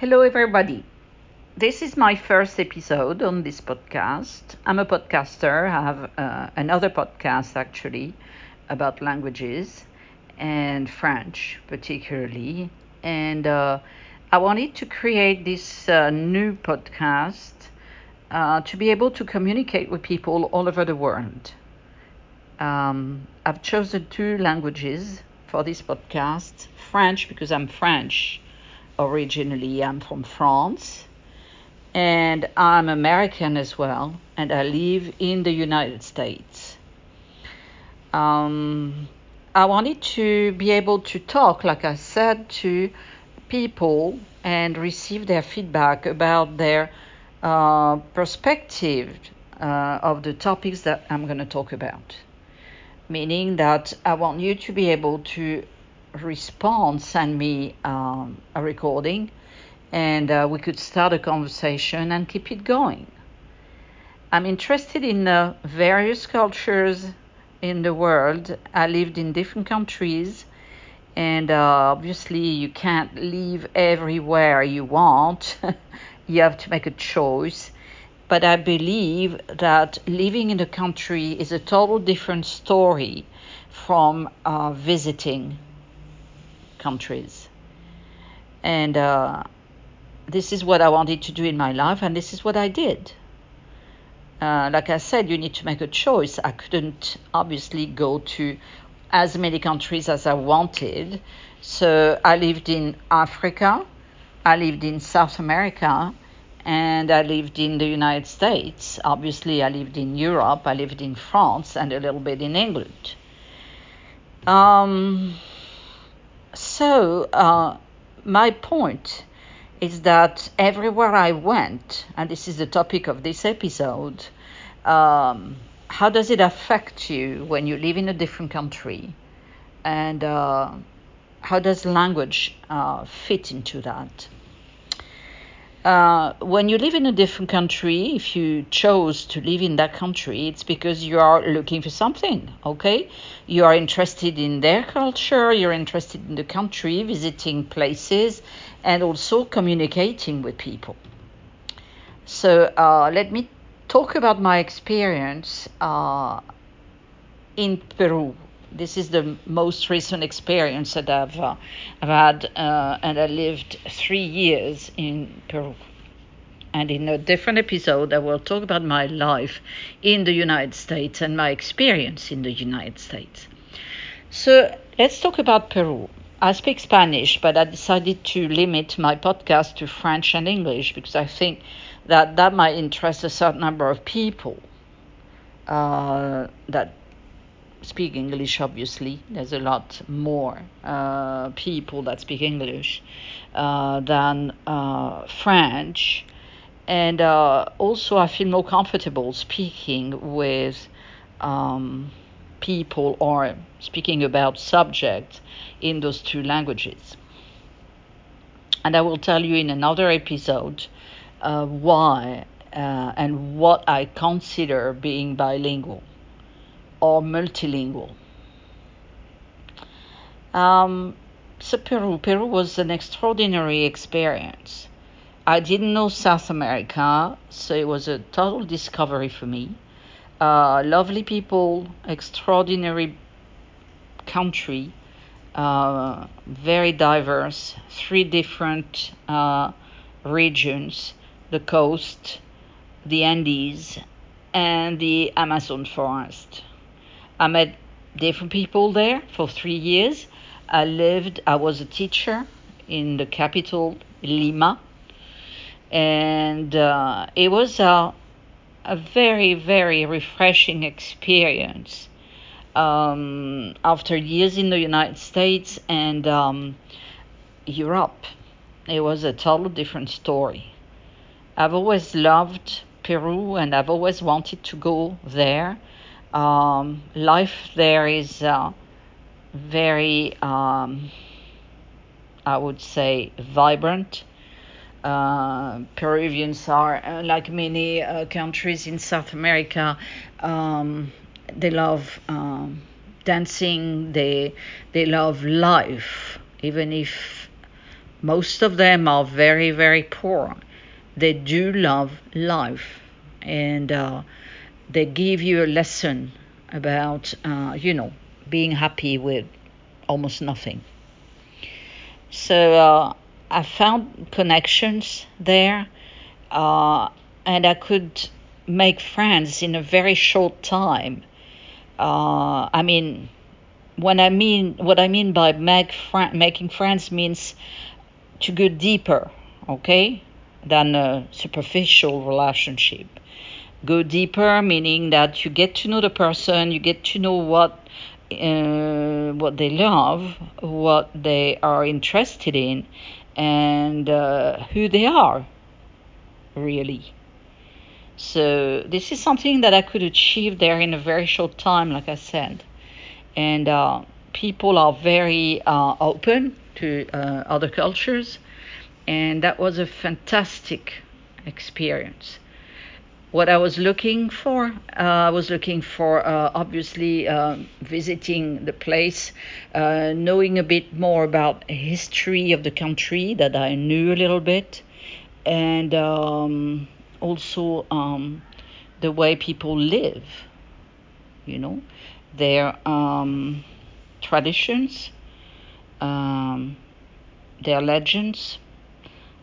Hello, everybody. This is my first episode on this podcast. I'm a podcaster. I have uh, another podcast actually about languages and French, particularly. And uh, I wanted to create this uh, new podcast uh, to be able to communicate with people all over the world. Um, I've chosen two languages for this podcast French because I'm French originally. I'm from France and I'm American as well, and I live in the United States. Um, I wanted to be able to talk, like I said, to people and receive their feedback about their uh, perspective uh, of the topics that I'm going to talk about. Meaning that I want you to be able to respond, send me um, a recording, and uh, we could start a conversation and keep it going. I'm interested in uh, various cultures in the world. I lived in different countries, and uh, obviously, you can't live everywhere you want. you have to make a choice. But I believe that living in a country is a total different story from uh, visiting countries. And uh, this is what I wanted to do in my life, and this is what I did. Uh, like I said, you need to make a choice. I couldn't obviously go to as many countries as I wanted. So I lived in Africa, I lived in South America, and I lived in the United States. Obviously, I lived in Europe, I lived in France, and a little bit in England. Um, so, uh, my point is that everywhere I went, and this is the topic of this episode, um, how does it affect you when you live in a different country? And uh, how does language uh, fit into that? Uh, when you live in a different country, if you chose to live in that country, it's because you are looking for something, okay? You are interested in their culture, you're interested in the country, visiting places, and also communicating with people. So uh, let me talk about my experience uh, in Peru this is the most recent experience that I've, uh, I've had, uh, and I lived three years in Peru. And in a different episode, I will talk about my life in the United States and my experience in the United States. So let's talk about Peru. I speak Spanish, but I decided to limit my podcast to French and English because I think that that might interest a certain number of people uh, that speak English, obviously. There's a lot more uh, people that speak English uh, than uh, French. And uh, also, I feel more comfortable speaking with um, people or speaking about subjects in those two languages. And I will tell you in another episode uh, why uh, and what I consider being bilingual or multilingual. Um, so Peru, Peru was an extraordinary experience. I didn't know South America, so it was a total discovery for me. Uh, lovely people, extraordinary country, uh, very diverse, three different uh, regions the coast, the Andes, and the Amazon forest. I met different people there for three years. I lived, I was a teacher in the capital, Lima. And uh, it was a, a very, very refreshing experience. Um, after years in the United States and um, Europe, it was a total different story. I've always loved Peru and I've always wanted to go there um, life there is uh, very, um, I would say, vibrant. Uh, Peruvians are, uh, like many uh, countries in South America, um, they love um, dancing, they, they love life, even if most of them are very, very poor. They do love life and uh, they give you a lesson about, uh, you know, being happy with almost nothing. So uh, I found connections there uh, and I could make friends in a very short time. Uh, I mean, when I mean what I mean by make fr- making friends means to go deeper, okay, than a superficial relationship. Go deeper, meaning that you get to know the person, you get to know what uh, what they love, what they are interested in, and uh, who they are, really. So this is something that I could achieve there in a very short time, like I said, and uh, people are very uh, open to uh, other cultures, and that was a fantastic experience. What I was looking for, uh, I was looking for uh, obviously uh, visiting the place, uh, knowing a bit more about history of the country that I knew a little bit, and um, also um, the way people live, you know, their um, traditions, um, their legends.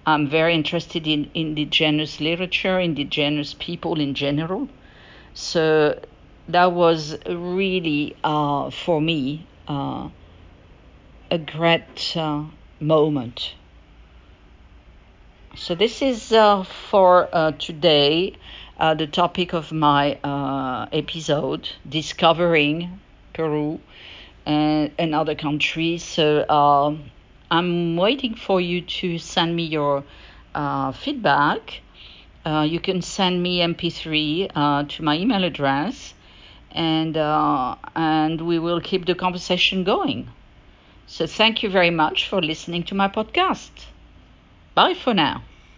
I'm very interested in indigenous literature, indigenous people in general. So that was really, uh, for me, uh, a great uh, moment. So this is uh, for uh, today uh, the topic of my episode, discovering Peru and, and other countries. So um, I'm waiting for you to send me your uh, feedback. Uh, you can send me MP3 to my email address, and and we will keep the conversation going. So thank you very much for listening to my podcast. Bye for now.